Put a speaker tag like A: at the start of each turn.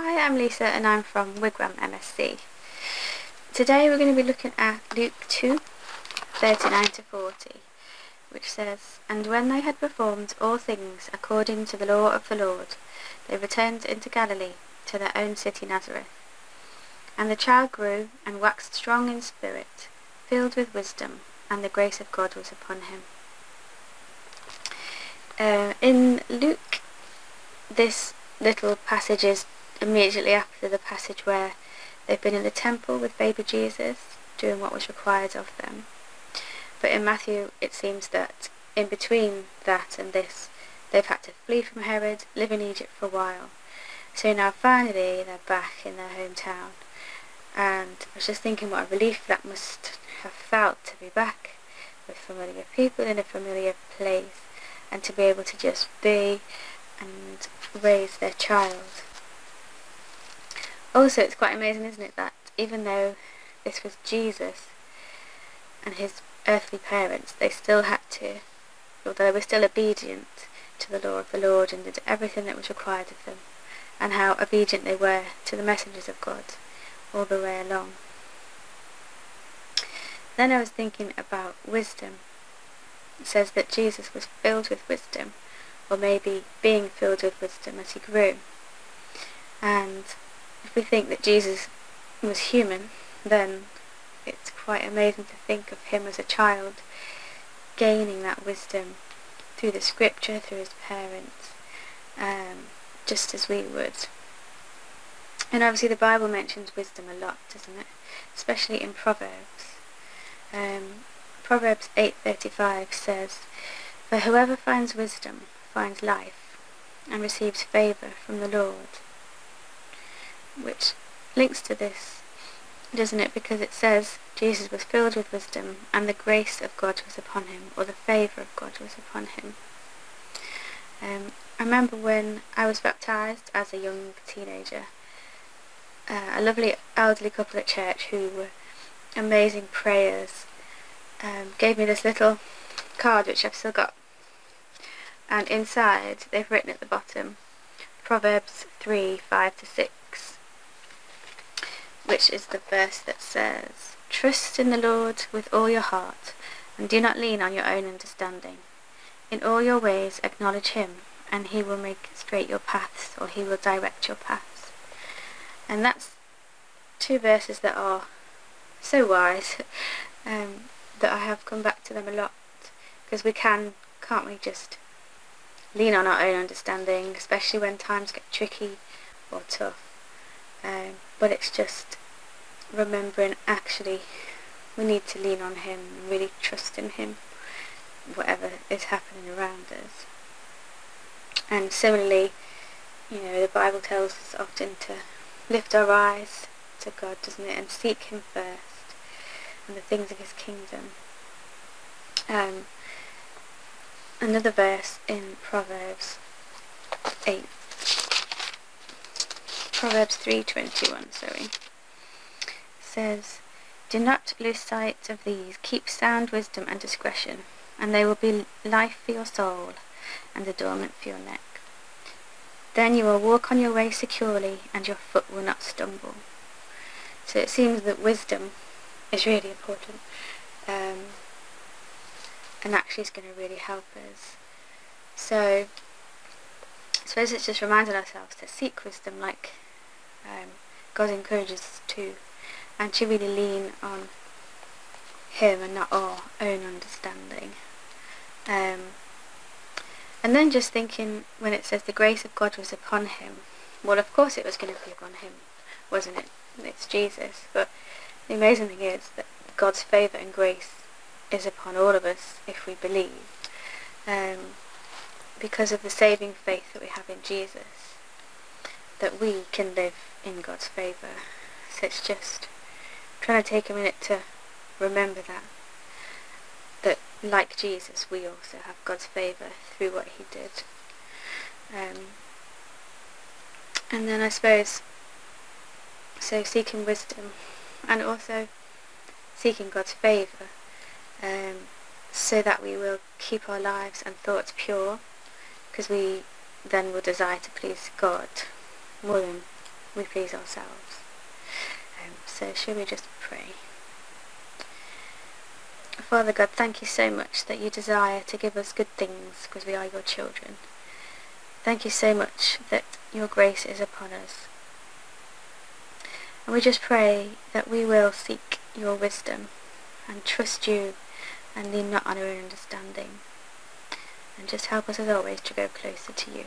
A: Hi, I'm Lisa and I'm from Wigwam MSc. Today we're going to be looking at Luke 2, 39 to 40, which says, And when they had performed all things according to the law of the Lord, they returned into Galilee, to their own city Nazareth. And the child grew and waxed strong in spirit, filled with wisdom, and the grace of God was upon him. Uh, in Luke, this little passage is immediately after the passage where they've been in the temple with baby Jesus, doing what was required of them. But in Matthew, it seems that in between that and this, they've had to flee from Herod, live in Egypt for a while. So now finally they're back in their hometown. And I was just thinking what a relief that must have felt to be back with familiar people in a familiar place and to be able to just be and raise their child. Also, it's quite amazing, isn't it, that even though this was Jesus and his earthly parents, they still had to, although they were still obedient to the law of the Lord and did everything that was required of them, and how obedient they were to the messengers of God all the way along. Then I was thinking about wisdom. It says that Jesus was filled with wisdom, or maybe being filled with wisdom as he grew. And if we think that Jesus was human, then it's quite amazing to think of him as a child gaining that wisdom through the scripture, through his parents, um, just as we would. And obviously the Bible mentions wisdom a lot, doesn't it? Especially in Proverbs. Um, Proverbs 8.35 says, For whoever finds wisdom finds life and receives favour from the Lord which links to this, doesn't it? Because it says Jesus was filled with wisdom and the grace of God was upon him, or the favour of God was upon him. Um, I remember when I was baptised as a young teenager, uh, a lovely elderly couple at church who were amazing prayers um, gave me this little card which I've still got and inside they've written at the bottom Proverbs 3, 5 to 6 which is the verse that says, Trust in the Lord with all your heart, and do not lean on your own understanding. In all your ways acknowledge him, and he will make straight your paths, or he will direct your paths. And that's two verses that are so wise um, that I have come back to them a lot, because we can, can't we, just lean on our own understanding, especially when times get tricky or tough. Um, but it's just remembering actually we need to lean on him and really trust in him whatever is happening around us. And similarly you know the Bible tells us often to lift our eyes to God doesn't it and seek him first and the things of his kingdom. Um, another verse in Proverbs 8 Proverbs 3.21 sorry says, Do not lose sight of these. Keep sound wisdom and discretion, and they will be life for your soul and adornment for your neck. Then you will walk on your way securely, and your foot will not stumble. So it seems that wisdom is really important, um, and actually is going to really help us. So I suppose it's just reminding ourselves to seek wisdom like um, God encourages us to and to really lean on him and not our own understanding. Um, and then just thinking when it says the grace of God was upon him, well of course it was going to be upon him, wasn't it? It's Jesus. But the amazing thing is that God's favour and grace is upon all of us if we believe. Um, because of the saving faith that we have in Jesus, that we can live in God's favour. So it's just trying to take a minute to remember that. That like Jesus, we also have God's favour through what he did. Um, and then I suppose, so seeking wisdom and also seeking God's favour um, so that we will keep our lives and thoughts pure because we then will desire to please God more than we please ourselves. So shall we just pray? Father God, thank you so much that you desire to give us good things because we are your children. Thank you so much that your grace is upon us. And we just pray that we will seek your wisdom and trust you and lean not on our own understanding. And just help us as always to go closer to you.